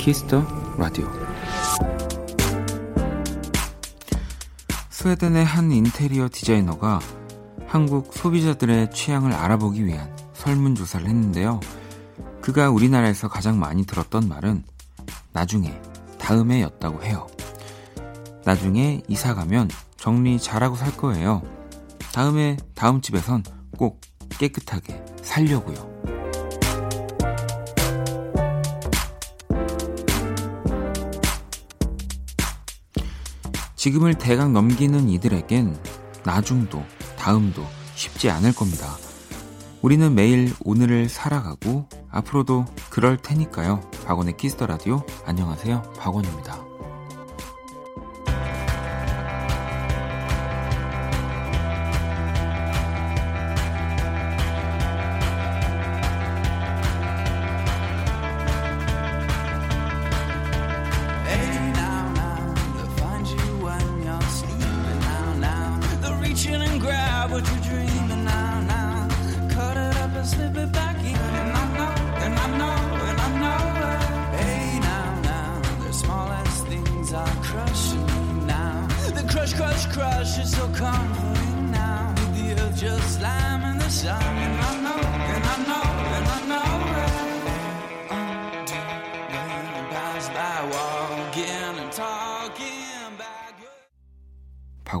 Kiss the Radio 스웨덴의 한 인테리어 디자이너가 한국 소비자들의 취향을 알아보기 위한 설문조사를 했는데요. 그가 우리나라에서 가장 많이 들었던 말은 나중에, 다음에 였다고 해요. 나중에 이사 가면 정리 잘하고 살 거예요. 다음에 다음 집에선 꼭 깨끗하게 살려고요. 지금을 대강 넘기는 이들에겐 나중도 다음도 쉽지 않을 겁니다. 우리는 매일 오늘을 살아가고 앞으로도 그럴 테니까요. 박원의 Kiss the Radio 안녕하세요. 박원입니다. would you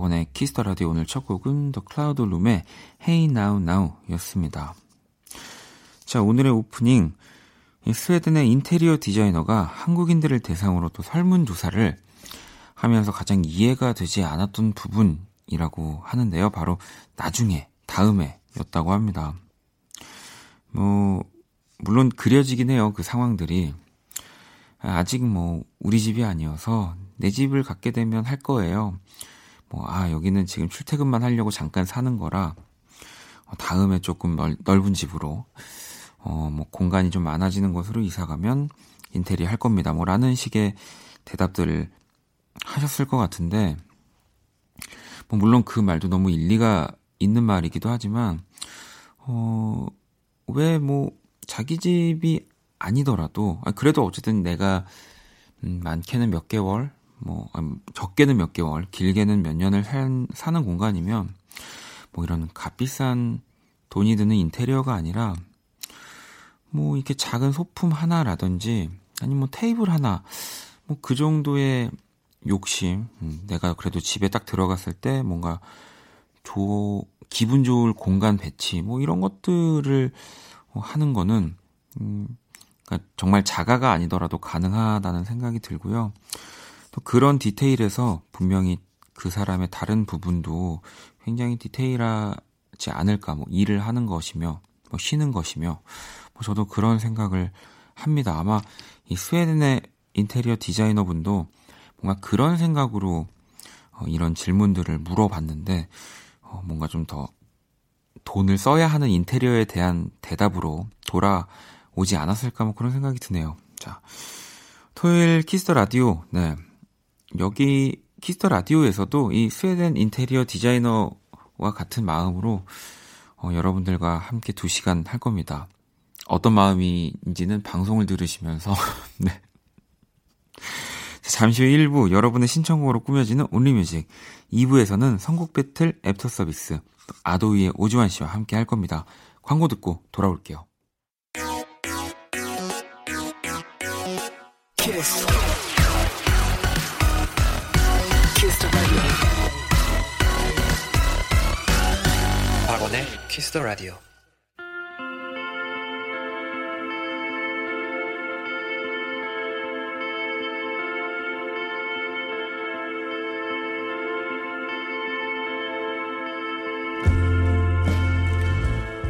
박원의 Kiss the Radio 오늘 첫 곡은 The Cloud Room의 Hey Now Now 였습니다. 자, 오늘의 오프닝. 스웨덴의 인테리어 디자이너가 한국인들을 대상으로 또 설문조사를 하면서 가장 이해가 되지 않았던 부분이라고 하는데요. 바로 나중에, 다음에 였다고 합니다. 뭐, 물론 그려지긴 해요. 그 상황들이. 아직 뭐, 우리 집이 아니어서 내 집을 갖게 되면 할 거예요. 뭐, 아, 여기는 지금 출퇴근만 하려고 잠깐 사는 거라, 어, 다음에 조금 넓, 넓은 집으로, 어, 뭐, 공간이 좀 많아지는 곳으로 이사 가면 인테리어 할 겁니다. 뭐, 라는 식의 대답들을 하셨을 것 같은데, 뭐, 물론 그 말도 너무 일리가 있는 말이기도 하지만, 어, 왜 뭐, 자기 집이 아니더라도, 아, 그래도 어쨌든 내가, 음, 많게는 몇 개월, 뭐 적게는 몇 개월, 길게는 몇 년을 산, 사는 공간이면 뭐 이런 값비싼 돈이 드는 인테리어가 아니라 뭐 이렇게 작은 소품 하나라든지 아니면 뭐 테이블 하나 뭐 그 정도의 욕심 음, 내가 그래도 집에 딱 들어갔을 때 뭔가 조 기분 좋을 공간 배치 뭐 이런 것들을 하는 거는 음 그러니까 정말 자가가 아니더라도 가능하다는 생각이 들고요. 또 그런 디테일에서 분명히 그 사람의 다른 부분도 굉장히 디테일하지 않을까, 뭐 일을 하는 것이며, 뭐 쉬는 것이며, 뭐 저도 그런 생각을 합니다. 아마 이 스웨덴의 인테리어 디자이너 분도 뭔가 그런 생각으로 어, 이런 질문들을 물어봤는데, 어, 뭔가 좀 더 돈을 써야 하는 인테리어에 대한 대답으로 돌아오지 않았을까, 뭐 그런 생각이 드네요. 자, 토요일 Kiss the Radio, 네. 여기 Kiss the Radio에서도 이 스웨덴 인테리어 디자이너와 같은 마음으로 어, 여러분들과 함께 두 시간 할 겁니다. 어떤 마음인지는 방송을 들으시면서 네. 잠시 후 1부 여러분의 신청곡으로 꾸며지는 Only Music 2부에서는 선곡 배틀 애프터 서비스 아도이의 오주환 씨와 함께 할 겁니다. 광고 듣고 돌아올게요. 키스. 박원의 Kiss the Radio.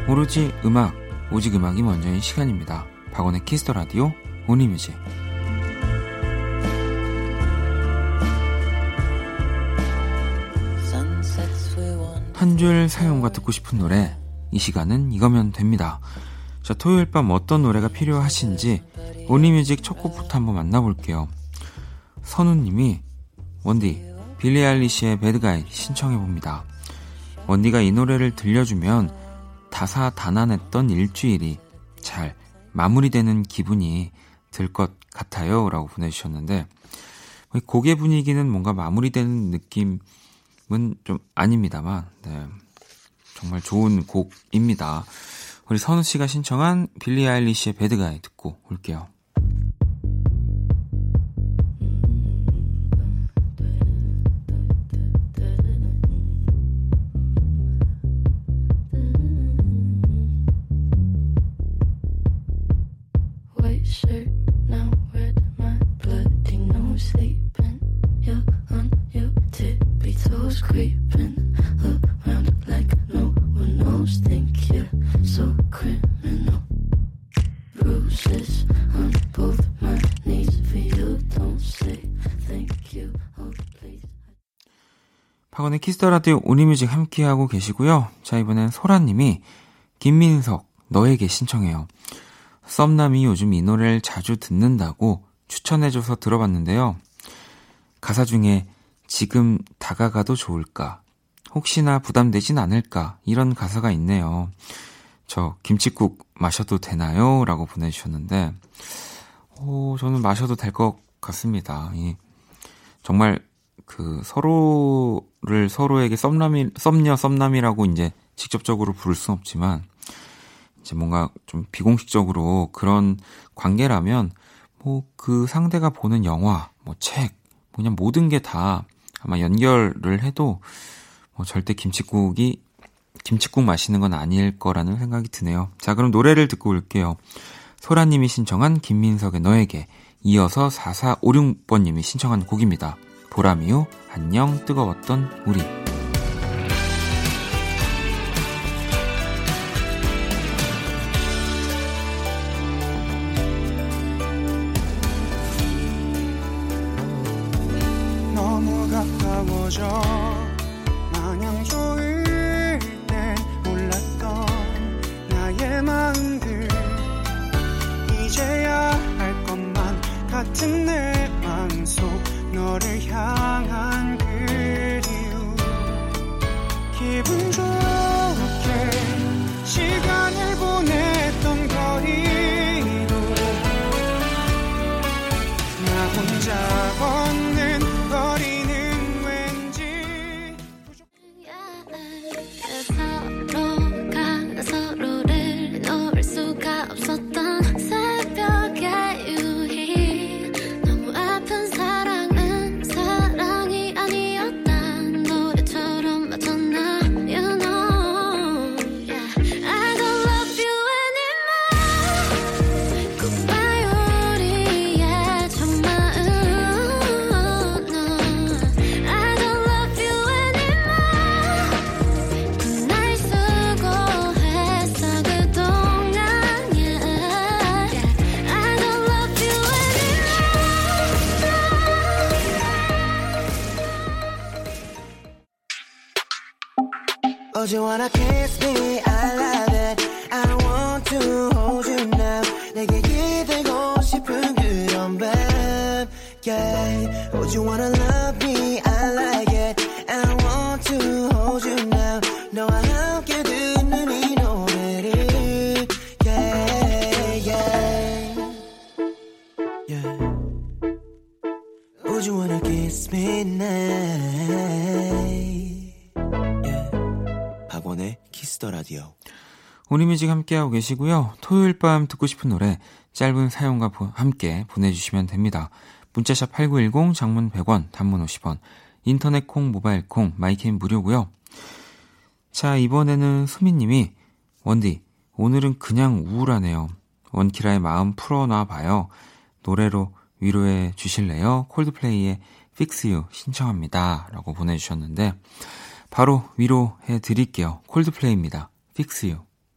오로지 음악, 오직 음악이 먼저인 시간입니다. 박원의 Kiss the Radio Only Music. 한 줄 사연과 듣고 싶은 노래 이 시간은 이거면 됩니다. 자 토요일 밤 어떤 노래가 필요하신지 Only Music 첫 곡부터 한번 만나볼게요. 선우님이 원디 빌리 아일리시의 bad guy 신청해봅니다. 원디가 이 노래를 들려주면 다사다난했던 일주일이 잘 마무리되는 기분이 들 것 같아요. 라고 보내주셨는데, 곡의 분위기는 뭔가 마무리되는 느낌 은좀 아닙니다만, 네. 정말 좋은 곡입니다. 우리 선우 씨가 신청한 빌리 아일리시의 배드가이 듣고 올게요. Kiss the Radio Only Music 함께하고 계시고요. 자, 이번엔 소라님이 김민석, 너에게 신청해요. 썸남이 요즘 이 노래를 자주 듣는다고 추천해줘서 들어봤는데요. 가사 중에 지금 다가가도 좋을까? 혹시나 부담되진 않을까? 이런 가사가 있네요. 저 김치국 마셔도 되나요? 라고 보내주셨는데, 오, 저는 마셔도 될 것 같습니다. 이, 정말 그 서로를 서로에게 썸남이 썸녀 썸남이라고 이제 직접적으로 부를 순 없지만 이제 뭔가 좀 비공식적으로 그런 관계라면 뭐 그 상대가 보는 영화, 뭐 책, 그냥 모든 게 다 아마 연결을 해도 뭐 절대 김치국이 김치국 마시는 건 아닐 거라는 생각이 드네요. 자, 그럼 노래를 듣고 올게요. 소라님이 신청한 김민석의 너에게 이어서 4456번님이 신청한 곡입니다. 보람이요. 안녕 뜨거웠던 우리 함께하고 계시고요. 토요일 밤 듣고 싶은 노래 짧은 사용과 보, 함께 보내주시면 됩니다. 문자샵 8910 장문 100원 단문 50원 인터넷 콩 모바일 콩 마이캠 무료고요. 자 이번에는 수민님이 원디 오늘은 그냥 우울하네요. 원키라의 마음 풀어놔 봐요. 노래로 위로해 주실래요? 콜드플레이의 Fix You 신청합니다. 라고 보내주셨는데 바로 위로해 드릴게요. 콜드플레이입니다. Fix You.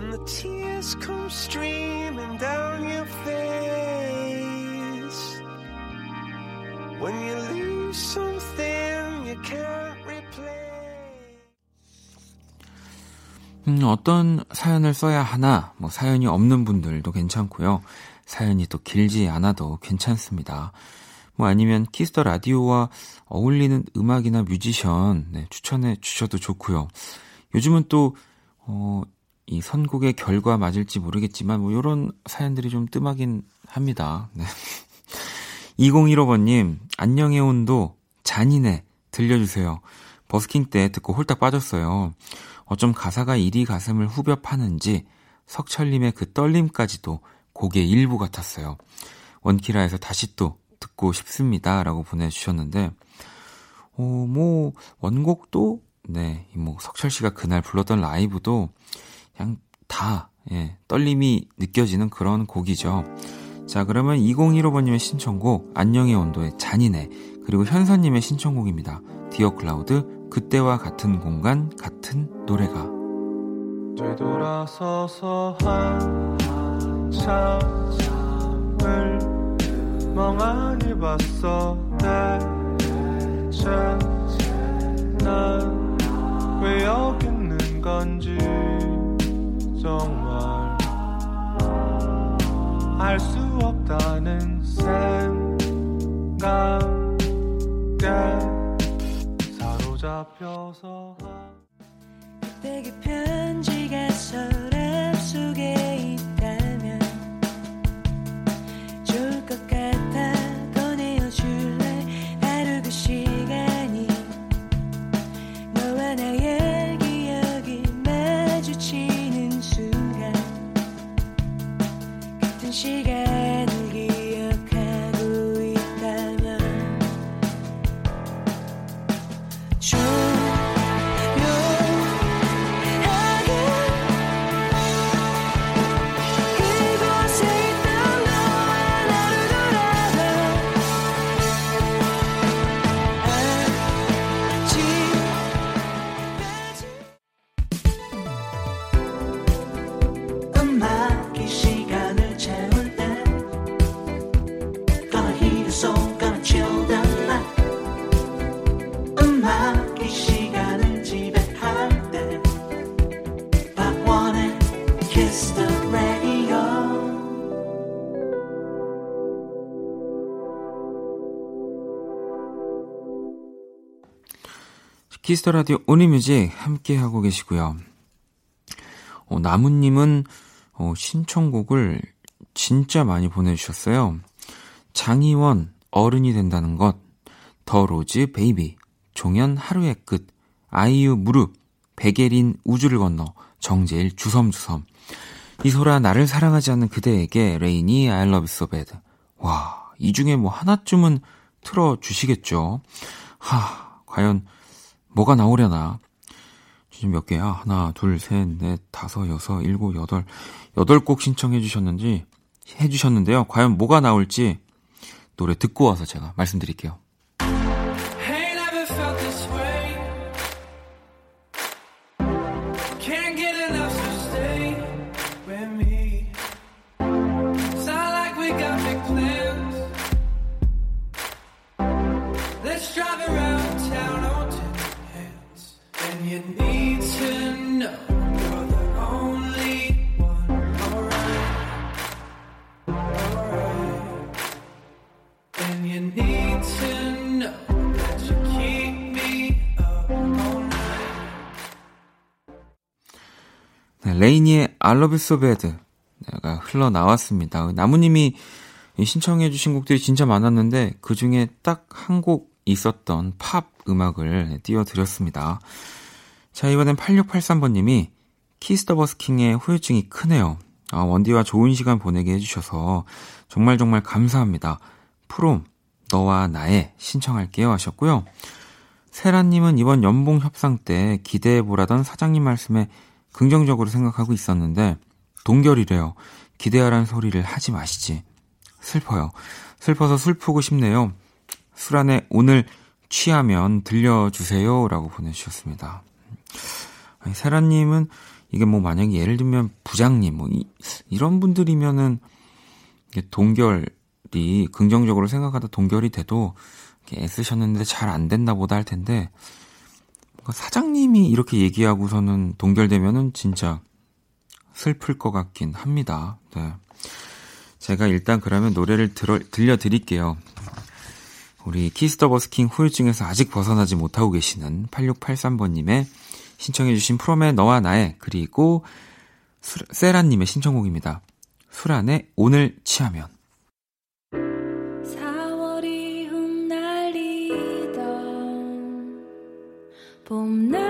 and the tears come streaming down your face. When you lose something you can't replace. 음, 어떤 사연을 써야 하나, 뭐 사연이 없는 분들도 괜찮고요. 사연이 또 길지 않아도 괜찮습니다. 뭐 아니면 Kiss the Radio와 어울리는 음악이나 뮤지션 네, 추천해 주셔도 좋고요. 요즘은 또 어, 이 선곡의 결과 맞을지 모르겠지만 뭐 요런 사연들이 좀 뜸하긴 합니다. 네. 2015번님 안녕의 온도 잔인해 들려주세요. 버스킹 때 듣고 홀딱 빠졌어요. 어쩜 가사가 이리 가슴을 후벼 파는지 석철님의 그 떨림까지도 곡의 일부 같았어요. 원키라에서 다시 또 듣고 싶습니다. 라고 보내주셨는데, 어, 뭐, 원곡도, 네, 뭐, 석철 씨가 그날 불렀던 라이브도 그냥 다, 예, 떨림이 느껴지는 그런 곡이죠. 자, 그러면 2015번님의 신청곡, 안녕의 온도의 잔인해, 그리고 현선님의 신청곡입니다. 디어 클라우드, 그때와 같은 공간, 같은 노래가. 되돌아서서 한참을 멍하니 봤어 대체 난왜 여기 있는 건지 정말 알 수 없다는 생각에 사로잡혀서 내게 편지가 서랍 속에 있 같은 Kiss the Radio only music 함께 하고 계시고요. 어, 나무님은 어, 신청곡을 진짜 많이 보내주셨어요. 장희원 어른이 된다는 것, The Rose Baby, 종현 하루의 끝, 아이유 무릎, 백예린 우주를 건너, 정재일 주섬주섬, 이소라 나를 사랑하지 않는 그대에게 LANY I love you so bad. 와, 이 중에 뭐 하나쯤은 틀어주시겠죠. 하, 과연 뭐가 나오려나. 지금 몇 개야? 하나, 둘, 셋, 넷, 다섯, 여섯, 일곱, 여덟. 여덟 곡 신청해 주셨는지, 해 주셨는데요. 과연 뭐가 나올지 노래 듣고 와서 제가 말씀드릴게요. Bad. 가 흘러나왔습니다. 나무님이 신청해 주신 곡들이 진짜 많았는데 그 중에 딱 한 곡 있었던 팝 음악을 띄워드렸습니다. 자, 이번엔 8683번님이 Kiss the 버스킹의 후유증이 크네요. 아, 원디와 좋은 시간 보내게 해주셔서 정말 정말 감사합니다. 프롬, 너와 나의 신청할게요 하셨고요. 세라님은 이번 연봉 협상 때 기대해보라던 사장님 말씀에 긍정적으로 생각하고 있었는데 동결이래요. 기대하란 소리를 하지 마시지. 슬퍼요. 슬퍼서 슬프고 싶네요. 술 안에 오늘 취하면 들려주세요. 라고 보내주셨습니다. 세라님은 이게 뭐 만약에 예를 들면 부장님 뭐 이, 이런 분들이면은 동결이 긍정적으로 생각하다 동결이 돼도 애쓰셨는데 잘 안 됐나 보다 할 텐데 사장님이 이렇게 얘기하고서는 동결되면은 진짜 슬플 것 같긴 합니다. 네. 제가 일단 그러면 노래를 들어, 들려드릴게요. 우리 Kiss the 버스킹 후유증에서 아직 벗어나지 못하고 계시는 8683번님의 신청해주신 프롬의 너와 나의 그리고 수, 세라님의 신청곡입니다. 수란의 오늘 취하면 봄날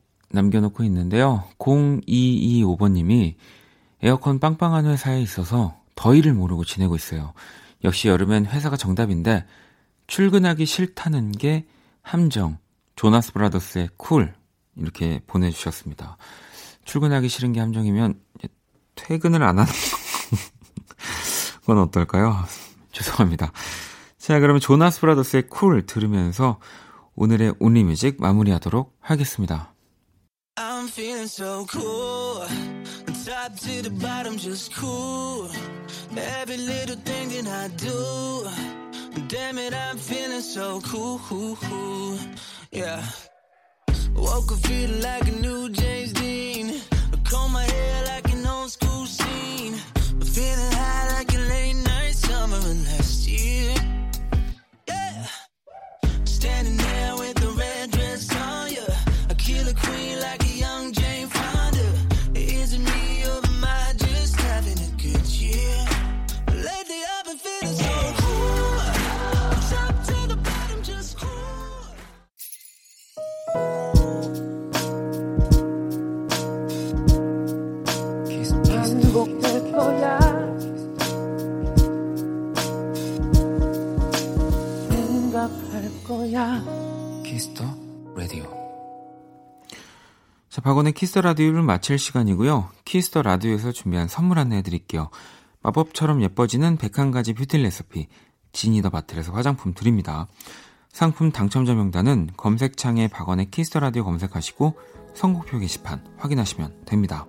남겨놓고 있는데요. 0225번님이 에어컨 빵빵한 회사에 있어서 더위를 모르고 지내고 있어요. 역시 여름엔 회사가 정답인데 출근하기 싫다는 게 함정. Jonas Brothers의 Cool 이렇게 보내주셨습니다. 출근하기 싫은 게 함정이면 퇴근을 안 하는 건 어떨까요? 죄송합니다. 자, 그러면 Jonas Brothers의 Cool 들으면서 오늘의 온리뮤직 마무리하도록 하겠습니다. I'm feeling so cool. Top to the bottom, just cool. Every little thing that I do. Damn it, I'm feeling so cool. Yeah. Woke up feeling like a new James Dean. 거야 Kiss the Radio. 자, 박원의 Kiss the Radio를 마칠 시간이고요. Kiss the Radio에서 준비한 선물 안내해 드릴게요. 마법처럼 예뻐지는 101가지 뷰티 레시피 Genie the Bottle에서 화장품 드립니다. 상품 당첨자 명단은 검색창에 박원의 Kiss the Radio 검색하시고 선곡표 게시판 확인하시면 됩니다.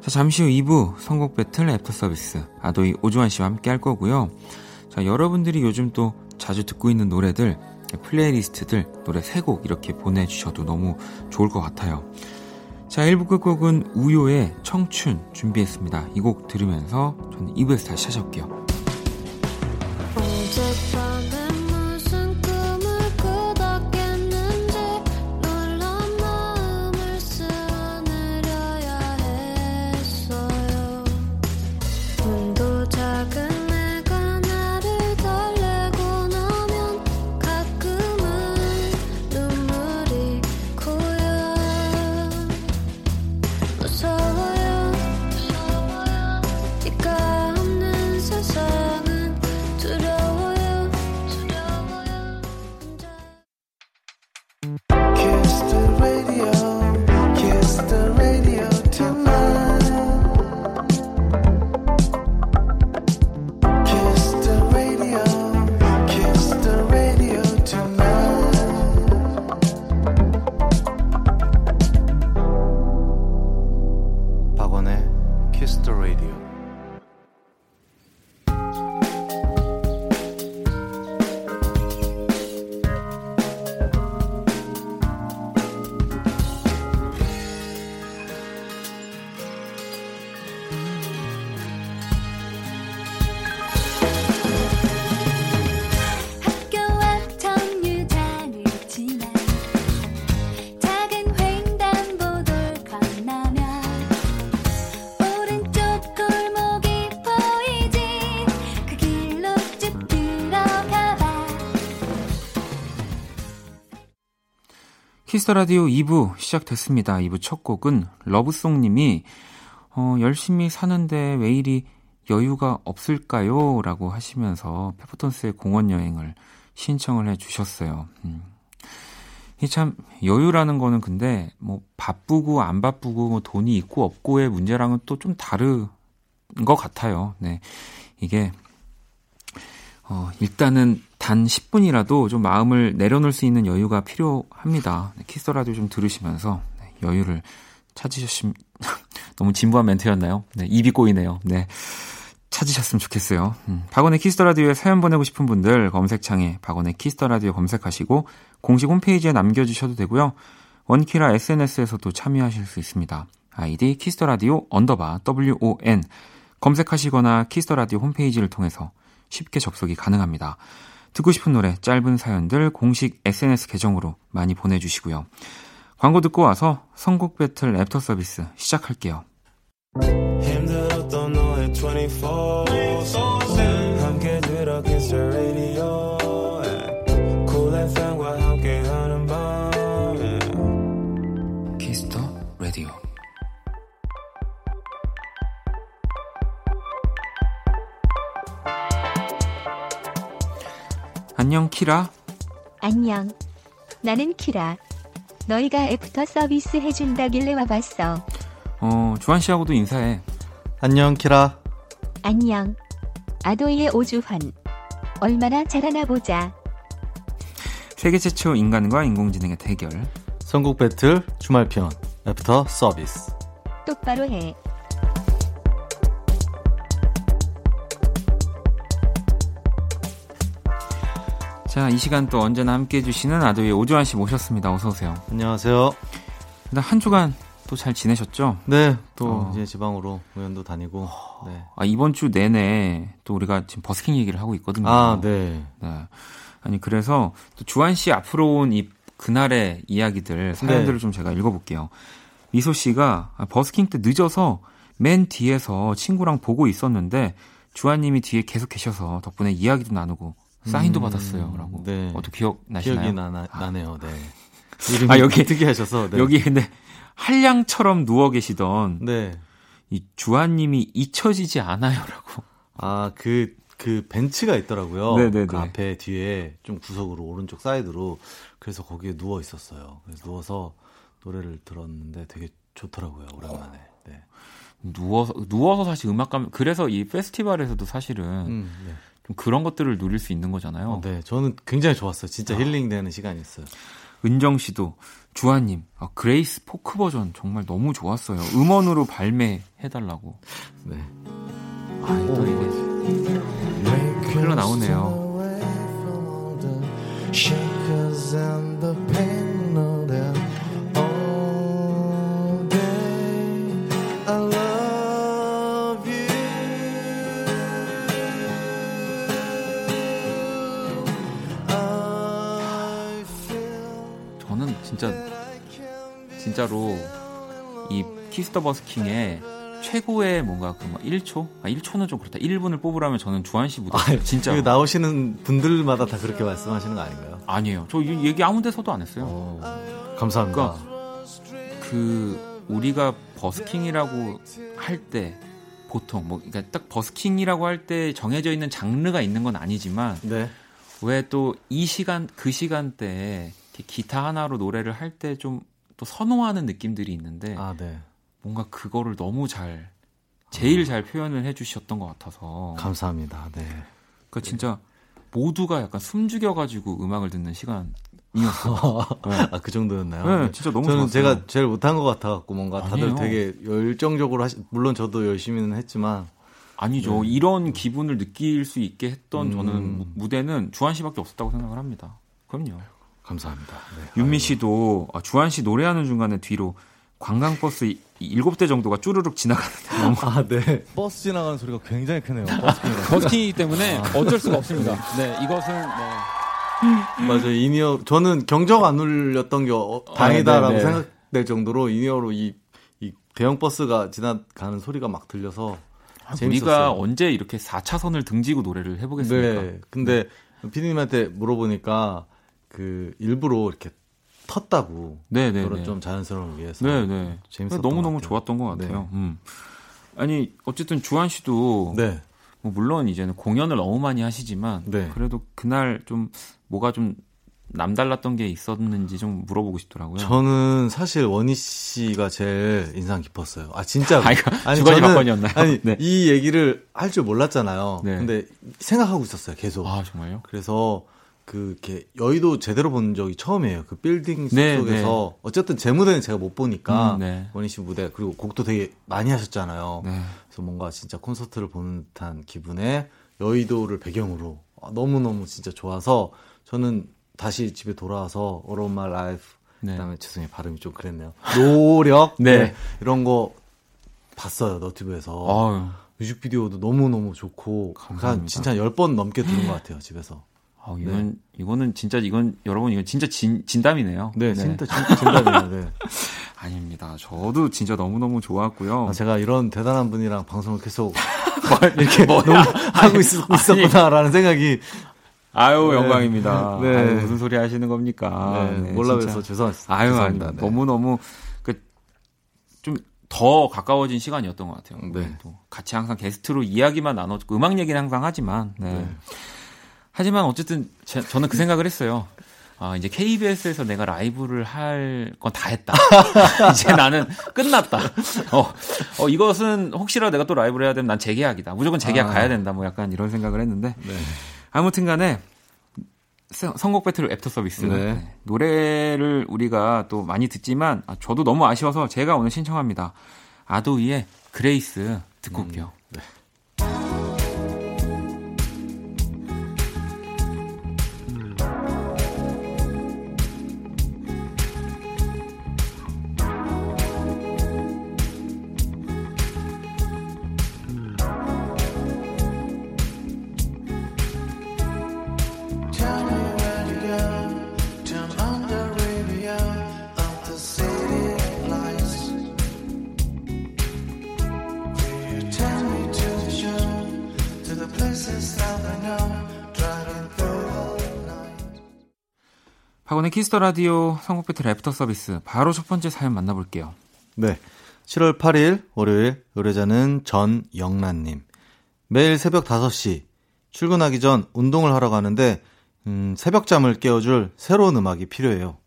자, 잠시 후 2부 선곡 배틀 애프터 서비스 ADOY 오주환 씨와 함께 할 거고요. 자, 여러분들이 요즘 또 자주 듣고 있는 노래들 playlist들 노래 3곡 이렇게 보내주셔도 너무 좋을 것 같아요. 자, 1부 끝곡은 우요의 청춘 준비했습니다. 이 곡 들으면서 저는 2부에서 다시 찾아올게요. Kiss the Radio 2부 시작됐습니다. 2부 첫 곡은 러브송님이 어, 열심히 사는데 왜 이리 여유가 없을까요? 라고 하시면서 페퍼톤스의 공원 여행을 신청을 해 주셨어요. 음. 이참 여유라는 거는 근데 뭐 바쁘고 안 바쁘고 뭐 돈이 있고 없고의 문제랑은 또 좀 다른 것 같아요. 네. 이게 어, 일단은 단 10분이라도 좀 마음을 내려놓을 수 있는 여유가 필요합니다. 네, Kiss Radio 좀 들으시면서 네, 여유를 찾으셨으면 너무 진부한 멘트였나요? 네, 입이 꼬이네요. 네. 찾으셨으면 좋겠어요. 음, 박원의 Kiss the Radio에 사연 보내고 싶은 분들 검색창에 박원의 Kiss the Radio 검색하시고 공식 홈페이지에 남겨 주셔도 되고요. 원키라 SNS에서도 참여하실 수 있습니다. 아이디 Kiss the Radio underbar WON 검색하시거나 Kiss the Radio 홈페이지를 통해서 쉽게 접속이 가능합니다. 듣고 싶은 노래, 짧은 사연들 공식 SNS 계정으로 많이 보내주시고요. 광고 듣고 와서 선곡 배틀 랩터 서비스 시작할게요. 힘들었던 너의 24, 24. 안녕 키라. 안녕. 나는 키라. 너희가 애프터 서비스 해준다길래 와봤어. 어 주한 씨하고도 인사해. 안녕 키라. 안녕. ADOY의 오주환. 얼마나 잘하나 보자. 세계 최초 인간과 인공지능의 대결. 선곡 배틀 주말편 애프터 서비스. 똑바로 해. 자, 이 시간 또 언제나 함께 해주시는 아도의 오주환 씨 모셨습니다. 어서 오세요. 안녕하세요. 일단 한 주간 또 잘 지내셨죠? 네, 또 어. 이제 지방으로 공연도 다니고. 네. 아, 이번 주 내내 또 우리가 지금 버스킹 얘기를 하고 있거든요. 아, 네. 네. 아니 그래서 또 주한 씨 앞으로 온 이 그날의 이야기들 사연들을 네. 좀 제가 읽어볼게요. 미소 씨가 아, 버스킹 때 늦어서 맨 뒤에서 친구랑 보고 있었는데 주한님이 뒤에 계속 계셔서 덕분에 이야기도 나누고 사인도 음, 받았어요.라고. 네. 어또 기억 나시나요? 기억이 나, 나, 나네요. 네. 아, 여기- 특이하셔서. 네. 여기 근데 한량처럼 누워 계시던 네. 이 주한님이 잊혀지지 않아요라고. 아, 그, 그 벤츠가 있더라고요. 네네네. 그 앞에 뒤에 좀 구석으로 오른쪽 사이드로. 그래서 거기에 누워 있었어요. 그래서 누워서 노래를 들었는데 되게 좋더라고요. 오랜만에. 네. 누워서 누워서 사실 음악 감 그래서 이 페스티벌에서도 사실은 음, 네. 좀 그런 것들을 누릴 수 있는 거잖아요. 어, 네. 저는 굉장히 좋았어요. 진짜 힐링되는 시간이었어요. 은정 씨도 주한님 아, Grace 포크 버전 정말 너무 좋았어요. 음원으로 발매해 달라고. 네. 아, 또 이게 흘러 나오네요. 진짜 진짜로 이 Kiss the 버스킹의 최고의 뭔가 그뭐 1초? 아 1초는 좀 그렇다. 1분을 뽑으라면 저는 주한 씨 무대 진짜 그 나오시는 분들마다 다 그렇게 말씀하시는 거 아닌가요? 아니에요. 저이 얘기 아무 데서도 안 했어요. 어, 감사합니다. 그 우리가 버스킹이라고 할 때 보통 뭐 그러니까 딱 버스킹이라고 할 때 정해져 있는 장르가 있는 건 아니지만 네. 왜또 이 시간 그 시간대에 기타 하나로 노래를 할 때 좀 또 선호하는 느낌들이 있는데 아, 네. 뭔가 그거를 너무 잘 제일 잘 표현을 해주셨던 것 같아서 감사합니다. 네. 그러니까 진짜 모두가 약간 숨죽여 가지고 음악을 듣는 시간 이었던 네. 아, 그 정도였나요? 네, 진짜 너무 저는 좋았어요. 제가 제일 못한 것 같아갖고 뭔가 다들 아니에요. 되게 열정적으로 하시, 물론 저도 열심히는 했지만 아니죠. 이런 기분을 느낄 수 있게 했던 음. 저는 무- 무대는 주한 씨밖에 없었다고 생각을 합니다. 그럼요. 감사합니다. 네. 윤미 씨도 아, 주한 씨 노래하는 중간에 뒤로 관광버스 이- 일곱 대 정도가 쭈르륵 지나가는데 너무 아, 네. 버스 지나가는 소리가 굉장히 크네요. 버스킹이기 때문에 어쩔 수가 없습니다. 네, 이것은 네. 맞아요. in-ear 저는 경적 안 울렸던 게 어, 다행이다라고 네, 네. 생각될 정도로 in-ear로 이, 이 대형 버스가 지나가는 소리가 막 들려서 재밌었어요. 우리가 언제 이렇게 4차선을 등지고 노래를 해보겠습니까? 네. 근데 피디님한테 물어보니까 그 일부러 이렇게 텄다고 네, 네, 그런 네. 좀 자연스러움을 위해서 네, 네. 재밌었던 너무 것 너무. 좋았던 것 같아요. 네. 음. 아니 어쨌든 주한 씨도 네. 뭐 물론 이제는 공연을 너무 많이 하시지만 네. 그래도 그날 좀 뭐가 좀 남달랐던 게 있었는지 좀 물어보고 싶더라고요. 저는 사실 원희 씨가 제일 인상 깊었어요. 아 진짜. 아, 이거 두 가지 막건이었나요? 아니 네. 이 얘기를 할 줄 몰랐잖아요. 네. 근데 생각하고 있었어요. 계속. 아 정말요? 그래서 그 이렇게 여의도 제대로 본 적이 처음이에요. 그 빌딩 네, 속에서 어쨌든 제 무대는 제가 못 보니까 음, 네. 원희 씨 무대 그리고 곡도 되게 많이 하셨잖아요. 네. 그래서 뭔가 진짜 콘서트를 보는 듯한 기분에 여의도를 배경으로 아, 너무 너무 진짜 좋아서 저는 다시 집에 돌아와서 All of My Life 네. 그다음에 죄송해요 발음이 좀 그랬네요. 노력 네. 이런 거 봤어요 너튜브에서 아유, 뮤직비디오도 너무 너무 좋고 감사합니다. 한 진짜 10번 넘게 들은 것 같아요 집에서. 아, 이건 이거는 진짜 이건 여러분 이건 진짜 진 진담이네요. 네, 진짜 진짜 진짜네요. 네. 아닙니다. 저도 진짜 너무 너무 좋았고요. 아, 제가 이런 대단한 분이랑 방송을 계속 이렇게 뭐야? 하고 있, 있었구나라는 생각이 아유 네. 영광입니다. 네. 아유, 무슨 소리 하시는 겁니까? 네, 네, 몰라 진짜. 서 죄송합니다. 아유, 죄송합니다. 네. 너무 너무 그좀 더 가까워진 시간이었던 것 같아요. 네. 또 같이 항상 게스트로 이야기만 나눴고 음악 얘기는 항상 하지만 네. 네. 하지만 어쨌든 제- 저는 그 생각을 했어요. 아, 이제 KBS에서 내가 라이브를 할 건 다 했다. 이제 나는 끝났다. 어, 어, 이것은 혹시라도 내가 또 라이브를 해야 되면 난 재계약이다. 무조건 재계약 아. 가야 된다. 뭐 약간 이런 생각을 했는데. 네. 아무튼 간에 선- 선곡 배틀 애프터 서비스. 네. 네. 노래를 우리가 또 많이 듣지만 아, 저도 너무 아쉬워서 제가 오늘 신청합니다. ADOY의 Grace 듣고 올게요. Tell Kiss the Radio 선곡 배틀 애프터 서비스. 바로 첫 번째 사연 만나볼게요. 네. 7월 8일 월요일 의뢰자는 전영란님. 매일 새벽 5시 출근하기 전 운동을 하러 가는데 음, 새벽잠을 깨워줄 새로운 음악이 필요해요.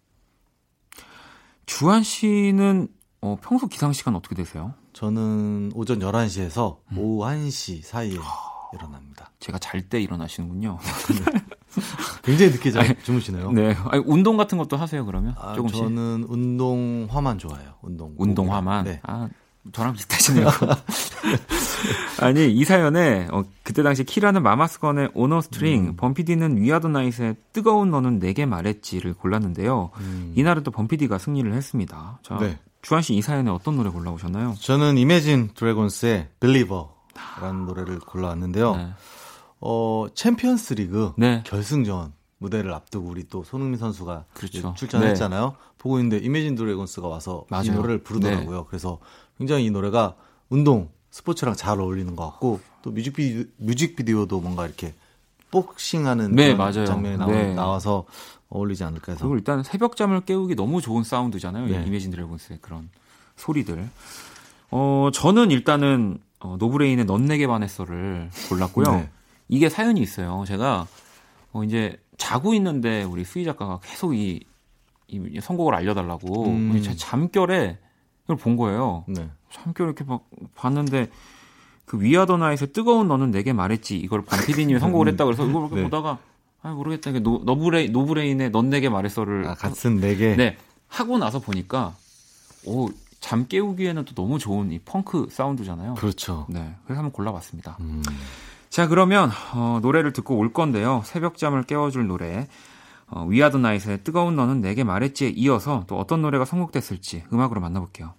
주한 씨는 어, 평소 기상 시간 어떻게 되세요? 저는 오전 11시에서 오후 1시 사이에 일어납니다. 제가 잘 때 일어나시는군요. 굉장히 늦게 자, 주무시네요. 네. 아니, 운동 같은 것도 하세요, 그러면? 아, 조금씩. 저는 운동화만 좋아해요. 운동. 운동화만. 네. 아, 저랑 비슷하시네요. 아니, 이 사연에, 어, 그때 당시 키라는 Mamas Gun의 On a String, 음. 범피디는 위아더 나이스의 뜨거운 너는 내게 말했지를 골랐는데요. 이날은 또 범피디가 승리를 했습니다. 자, 음. 네. 주한 씨 이 사연에 어떤 노래 골라오셨나요? 저는 Imagine Dragons의 Believer 라는 노래를 골라왔는데요. 네. 어, 챔피언스 리그 네. 결승전 무대를 앞두고 우리 또 손흥민 선수가 그렇죠. 출전했잖아요. 보고 있는데 Imagine Dragons가 와서 이 맞아요. 노래를 부르더라고요. 그래서 굉장히 이 노래가 운동, 스포츠랑 잘 어울리는 것 같고 또 뮤직비디오, 뮤직비디오도 뭔가 이렇게 복싱하는 네, 맞아요. 장면이 나오, 네. 나와서 어울리지 않을까 해서 그리고 일단 새벽잠을 깨우기 너무 좋은 사운드잖아요. 네. Imagine Dragons의 그런 소리들. 어, 저는 일단은 어, 노브레인의 넌 내게 반했어를 골랐고요. 네. 이게 사연이 있어요. 제가 어, 이제 자고 있는데 우리 수희 작가가 계속 이, 이 선곡을 알려달라고 음. 제 잠결에 이걸 본 거예요. 네. 잠결에 이렇게 막 봤는데 그 위아더 나잇의 뜨거운 너는 내게 말했지 이걸 범피디님이 선곡을 했다 그래서 이걸 이렇게 네. 보다가 아 모르겠다. 이게 노, 너브레 노브레인의 넌 내게 반했어를 아, 같은 내게. 네 하고 나서 보니까 오 잠 깨우기에는 또 너무 좋은 이 펑크 사운드잖아요. 그렇죠. 네, 그래서 한번 골라봤습니다. 음. 자, 그러면 어, 노래를 듣고 올 건데요. 새벽잠을 깨워줄 노래. 어, 위아드 나잇의 뜨거운 너는 내게 말했지에 이어서 또 어떤 노래가 선곡됐을지 음악으로 만나볼게요.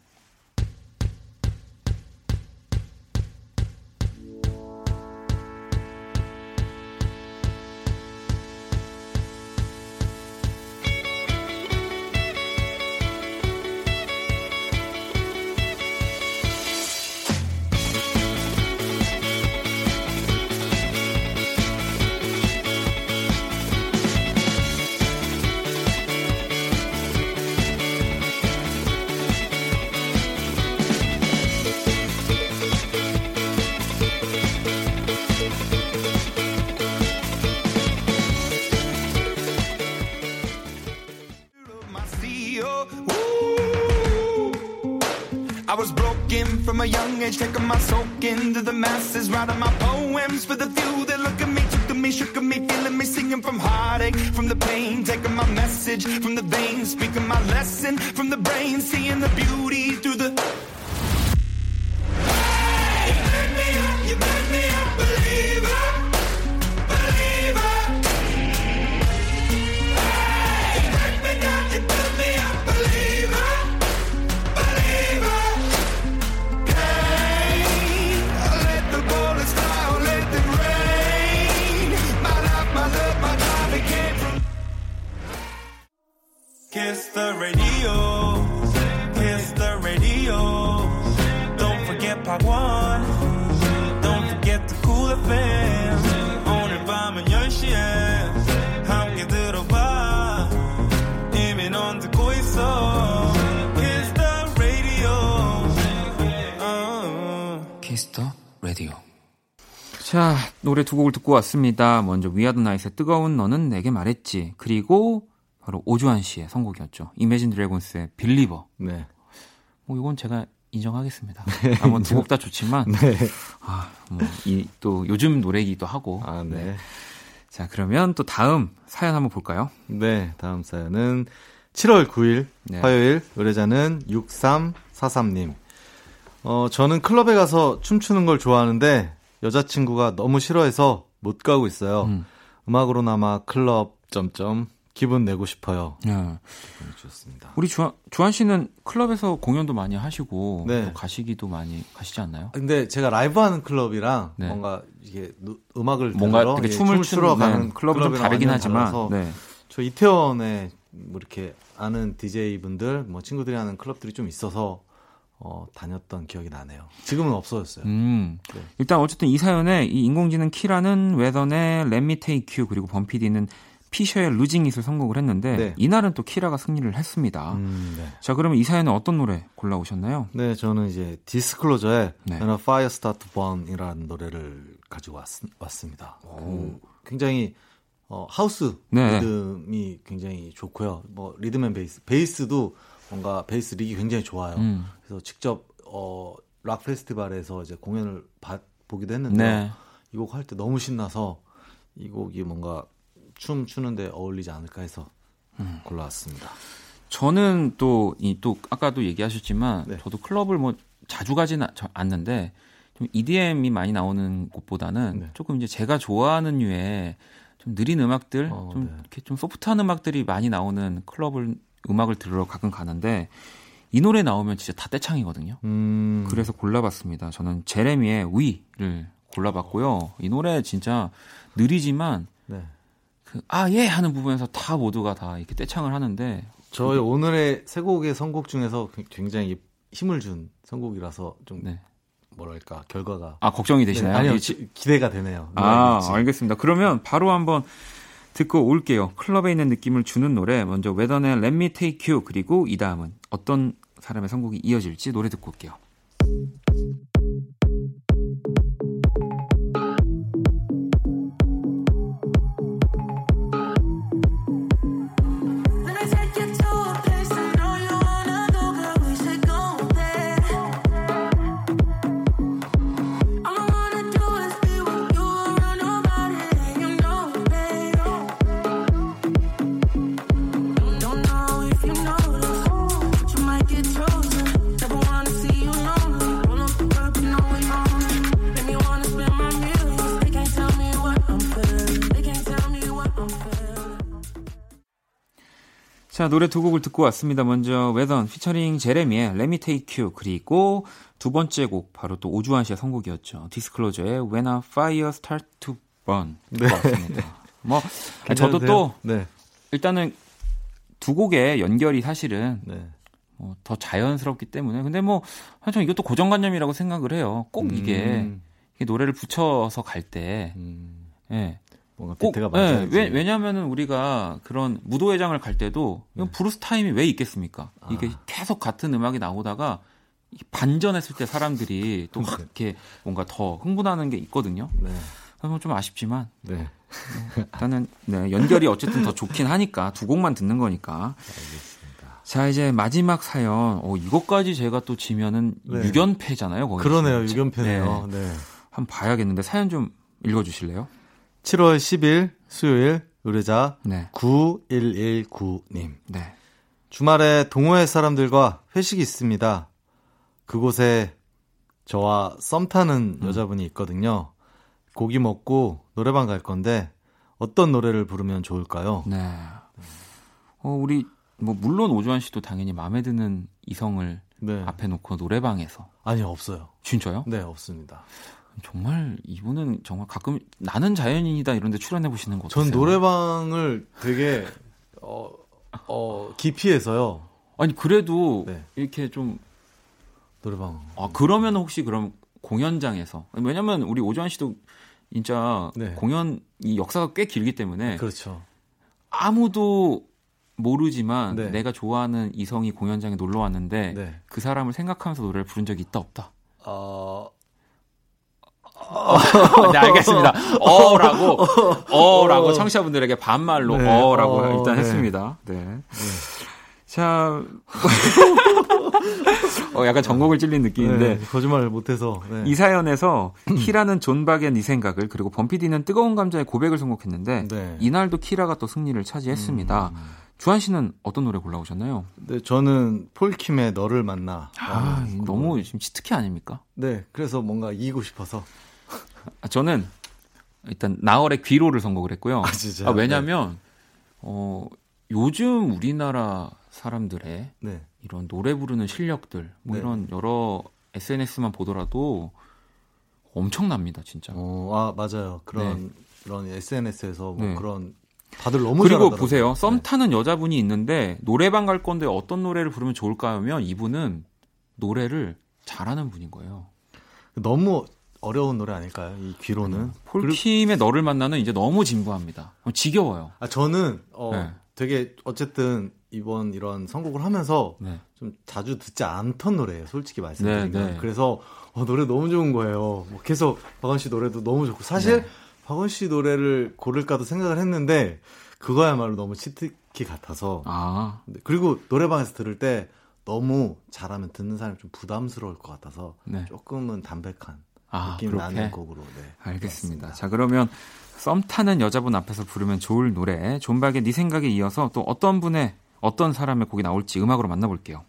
노래 두 곡을 듣고 왔습니다. 먼저 위아드 나잇의 뜨거운 너는 내게 말했지. 그리고 바로 오주환 씨의 선곡이었죠. 이매진 드래곤스의 빌리버. 네. 뭐 이건 제가 인정하겠습니다. 아무 두곡 다 좋지만 네. 아, 뭐, 이, 또 요즘 노래이기도 하고. 아, 네. 자, 그러면 또 다음 사연 한번 볼까요? 네, 다음 사연은 7월 9일 네. 화요일 의뢰자는 6343님. 어, 저는 클럽에 가서 춤추는 걸 좋아하는데 여자친구가 너무 싫어해서 못 가고 있어요. 음. 음. 음악으로나마 클럽 점점 기분 내고 싶어요. 네. 보내주셨습니다. 우리 주한, 주한 씨는 클럽에서 공연도 많이 하시고 네. 또 가시기도 많이 가시지 않나요? 근데 제가 라이브 하는 클럽이랑 네. 뭔가 이게 노- 음악을 뭔가 들으러 예, 춤을 추러 가는 가는 클럽은 좀 다르긴 하지만 네. 저 이태원에 뭐 이렇게 아는 DJ 분들, 뭐 친구들이 하는 클럽들이 좀 있어서 어, 다녔던 기억이 나네요. 지금은 없어졌어요. 음. 네. 일단 어쨌든 이 사연에 이 인공지능 키라는 Whethan의 Let Me Take You 그리고 범피디는 Fisher의 Losing It을 선곡을 했는데 네. 이날은 또 키라가 승리를 했습니다. 음, 네. 자 그러면 이 사연은 어떤 노래 골라오셨나요? 네, 저는 이제 Disclosure의 네. When a Fire Starts to Burn이라는 노래를 가지고 왔, 왔습니다. 그 굉장히 어, 하우스 네. 리듬이 굉장히 좋고요. 뭐 리듬 and 베이스, 베이스도 뭔가 베이스 릭이 굉장히 좋아요. 음. 그래서 직접 어, 락 페스티벌에서 이제 공연을 봐- 보기도 했는데 네. 이곡 할 때 너무 신나서 이 곡이 뭔가 춤 추는데 어울리지 않을까 해서 음. 골라왔습니다. 저는 또 이또 아까도 얘기하셨지만 네. 저도 클럽을 뭐 자주 가지는 아- 않는데 좀 EDM이 많이 나오는 곳보다는 네. 조금 이제 제가 좋아하는 류의 좀 느린 음악들, 어, 좀 네. 이렇게 좀 소프트한 음악들이 많이 나오는 클럽을 음악을 들으러 가끔 가는데 이 노래 나오면 진짜 다 떼창이거든요. 음, 그래서 골라봤습니다. 저는 제레미의 위를 골라봤고요. 이 노래 진짜 느리지만 네. 그 아예 하는 부분에서 다 모두가 다 이렇게 떼창을 하는데 저희 오늘의 세 곡의 선곡 중에서 굉장히 힘을 준 선곡이라서 좀 네. 뭐랄까 결과가 아 걱정이 되시나요? 네, 아니요 이 지- 기대가 되네요. 아. 알겠습니다. 그러면 바로 한번 듣고 올게요. 클럽에 있는 느낌을 주는 노래. 먼저 웨던의 Let Me Take You 그리고 이 다음은 어떤 사람의 선곡이 이어질지 노래 듣고 올게요. 자, 노래 두 곡을 듣고 왔습니다. 먼저 웨던 피처링 제레미의 Let Me Take You 그리고 두 번째 곡 바로 또 오주환 씨의 선곡이었죠. 디스클로저의 When a Fire Start to Burn 네. 왔습니다. 뭐 아니, 저도 또 네. 일단은 두 곡의 연결이 사실은 네. 뭐더 자연스럽기 때문에 근데 뭐 사실 이것도 고정관념이라고 생각을 해요. 꼭 이게, 음, 이게 노래를 붙여서 갈때 음, 예. 뭔가 꼭 맞아야지. 왜, 왜냐하면 우리가 그런 무도회장을 갈 때도 이건 블루스 타임이 왜 있겠습니까? 이게 네. 아. 계속 같은 음악이 나오다가 이 반전했을 때 사람들이 또 확 이렇게 뭔가 더 흥분하는 게 있거든요. 네. 그래서 좀 아쉽지만 네. 일단은 네, 연결이 어쨌든 더 좋긴 하니까 두 곡만 듣는 거니까. 자 이제 마지막 사연. 어, 이것까지 제가 또 지면은 네. 육연패잖아요. 거기 그러네요. 육연패네요. 네. 네. 한번 봐야겠는데 사연 좀 읽어주실래요? 7월 10일 수요일 의뢰자 네. 9119님. 네. 주말에 동호회 사람들과 회식이 있습니다. 그곳에 저와 썸 타는 음. 여자분이 있거든요. 고기 먹고 노래방 갈 건데 어떤 노래를 부르면 좋을까요? 네. 어, 우리, 뭐, 물론 오주환 씨도 당연히 마음에 드는 이성을 네. 앞에 놓고 노래방에서. 아니 없어요. 진짜요? 네, 없습니다. 정말, 이분은 정말 가끔 나는 자연인이다 이런 데 출연해 보시는 거전 어떠세요? 노래방을 되게 어, 어 기피해서요. 아니, 그래도 네. 이렇게 좀, 노래방. 아, 그러면 혹시 그럼 공연장에서. 왜냐면 우리 오주환 씨도 진짜 네. 공연, 이 역사가 꽤 길기 때문에 그렇죠. 아무도 모르지만 네. 내가 좋아하는 이성이 공연장에 놀러 왔는데 네. 그 사람을 생각하면서 노래를 부른 적이 있다 없다. 어, 네, 알겠습니다. 어라고, 어라고 청취자분들에게 반말로 네, 어라고 어, 일단 네. 했습니다. 네. 자, 어, 약간 정곡을 찔린 느낌인데, 네, 거짓말을 못해서. 네. 이 사연에서 키라는 존 박의 네 생각을, 그리고 범피디는 뜨거운 감자의 고백을 선곡했는데, 네. 이날도 키라가 또 승리를 차지했습니다. 주한 씨는 어떤 노래 골라오셨나요? 네, 저는 폴킴의 너를 만나. 아, 너무 지금 치트키 아닙니까? 네, 그래서 뭔가 이기고 싶어서. 아, 저는 일단 나얼의 귀로를 선곡을 했고요. 아, 진짜요? 아, 왜냐면 어 요즘 우리나라 사람들의 네. 이런 노래 부르는 실력들 뭐 네. 이런 여러 SNS만 보더라도 엄청납니다, 진짜. 어, 아, 맞아요. 그런, 그런 SNS에서 뭐 네. 그런, 다들 너무 그리고 잘하더라고요. 보세요. 썸 네. 타는 여자분이 있는데 노래방 갈 건데 어떤 노래를 부르면 좋을까 하면 이분은 노래를 잘하는 분인 거예요. 너무 어려운 노래 아닐까요? 이 귀로는. 음. 폴킴의 너를 만나는 이제 너무 진부합니다. 지겨워요. 아, 저는, 어, 네. 되게, 어쨌든, 이번 이런 선곡을 하면서 네. 좀 자주 듣지 않던 노래예요. 솔직히 말씀드리면. 네, 네. 그래서, 어, 노래 너무 좋은 거예요. 뭐 계속 박원 씨 노래도 너무 좋고. 사실, 네. 박원 씨 노래를 고를까도 생각을 했는데, 그거야말로 너무 치트키 같아서. 아, 네, 그리고 노래방에서 들을 때 너무 잘하면 듣는 사람이 좀 부담스러울 것 같아서 네. 조금은 담백한 아, 느낌 그렇게? 나는 곡으로 네, 알겠습니다. 골랐습니다. 자, 그러면 썸 타는 여자분 앞에서 부르면 좋을 노래 존박의 네 생각에 이어서 또 어떤 분의 어떤 사람의 곡이 나올지 음악으로 만나볼게요.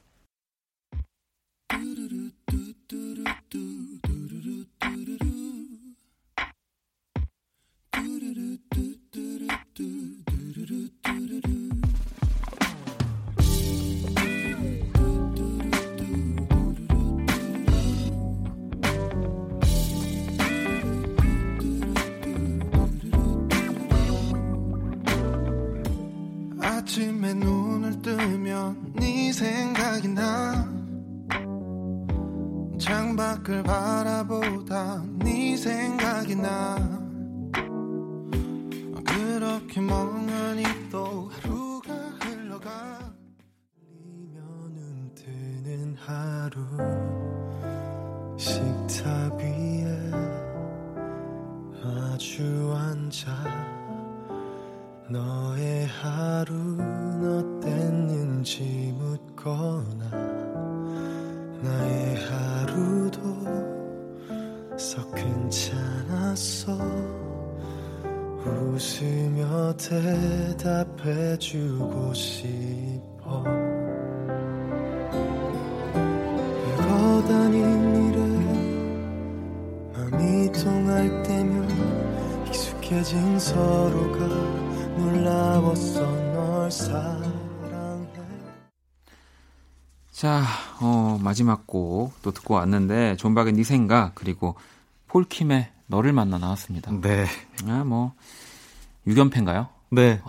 마주 앉아 너의 하루는 어땠는지 묻거나 나의 하루도 썩 괜찮았어. 웃으며 대답해주고 싶어 익숙해진 서로가 놀라웠어 널 사랑해 자, 어, 마지막 곡 또 듣고 왔는데 존박의 네 생각 그리고 폴킴의 너를 만나 나왔습니다. 네. 아, 뭐 유견패인가요? 네.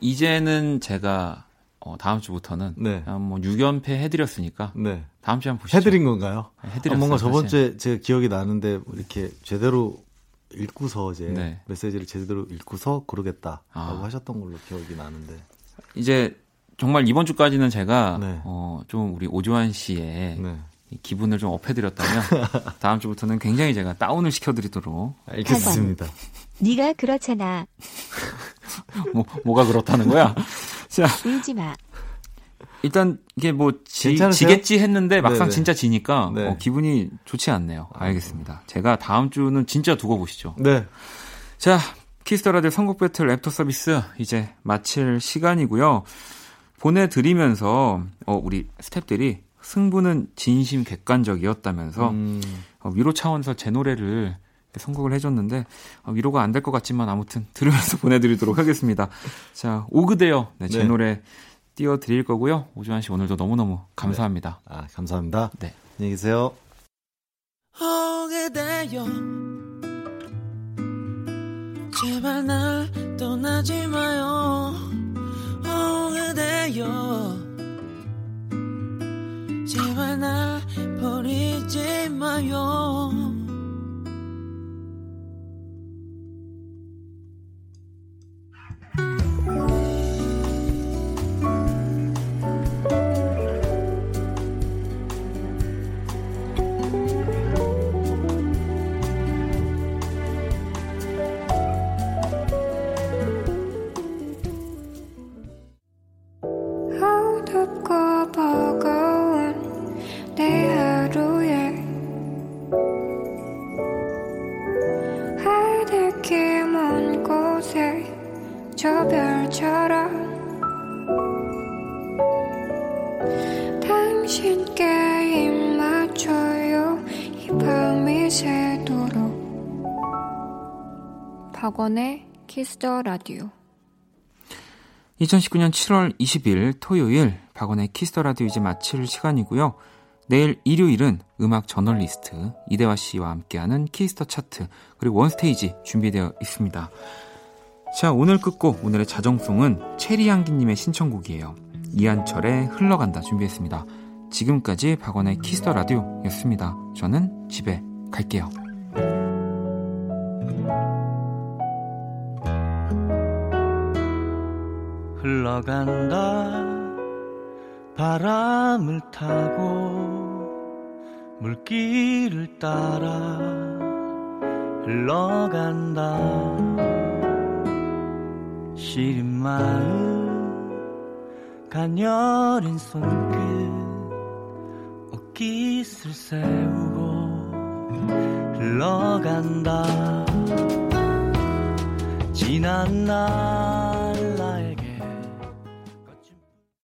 이제는 제가 어, 다음 주부터는 네. 그냥 뭐 유견패 해드렸으니까 네. 다음 주에 한번 보시죠. 해드린 건가요? 네, 해드렸어요, 아, 뭔가 저번 사실. 주에 제가 기억이 나는데 뭐 이렇게 제대로 읽고서 이제 네. 메시지를 제대로 읽고서 고르겠다라고 아. 하셨던 걸로 기억이 나는데. 이제 정말 이번 주까지는 제가 네. 어, 좀 우리 오조환 씨의 네. 이 기분을 좀 업해드렸다면 다음 주부터는 굉장히 제가 다운을 시켜드리도록 알겠습니다. 네가 그렇잖아. 뭐, 뭐가 그렇다는 거야? 자 울지 마. 일단 이게 뭐 지? 지겠지 했는데 막상 네네. 진짜 지니까 네. 어, 기분이 좋지 않네요. 알겠습니다. 제가 다음 주는 진짜 두고 보시죠. 네. 자, 키스터라들 선곡 배틀 랩터 서비스 이제 마칠 시간이고요. 보내드리면서 어, 우리 스탭들이 승부는 진심 객관적이었다면서 음, 어, 위로 차원에서 제 노래를 선곡을 해줬는데 어, 위로가 안 될 것 같지만 아무튼 들으면서 보내드리도록 하겠습니다. 자, 오그대요. 네, 제 네. 노래 띄워드릴 거고요. 오주환 씨 오늘도 너무너무 감사합니다. 아, 감사합니다. 네. 안녕히 계세요. 제발 날 떠나지 마요 오게 돼요 제발 날 버리지 마요 저 별처럼 당신께 입 맞춰요 이 밤이 새도록 박원의 Kiss the Radio 2019년 7월 20일 토요일 박원의 Kiss the Radio 이제 마칠 시간이고요. 내일 일요일은 음악 저널리스트 이대화 씨와 함께하는 Kiss the 차트 그리고 One Stage 준비되어 있습니다. 자 오늘 끝곡 오늘의 자정송은 체리향기님의 신청곡이에요. 이한철의 흘러간다 준비했습니다. 지금까지 박원의 Kiss the Radio였습니다. 저는 집에 갈게요. 흘러간다 바람을 타고 물길을 따라 흘러간다 시린 마음 가녀린 손끝 옷깃을 세우고 흘러간다. 지난 날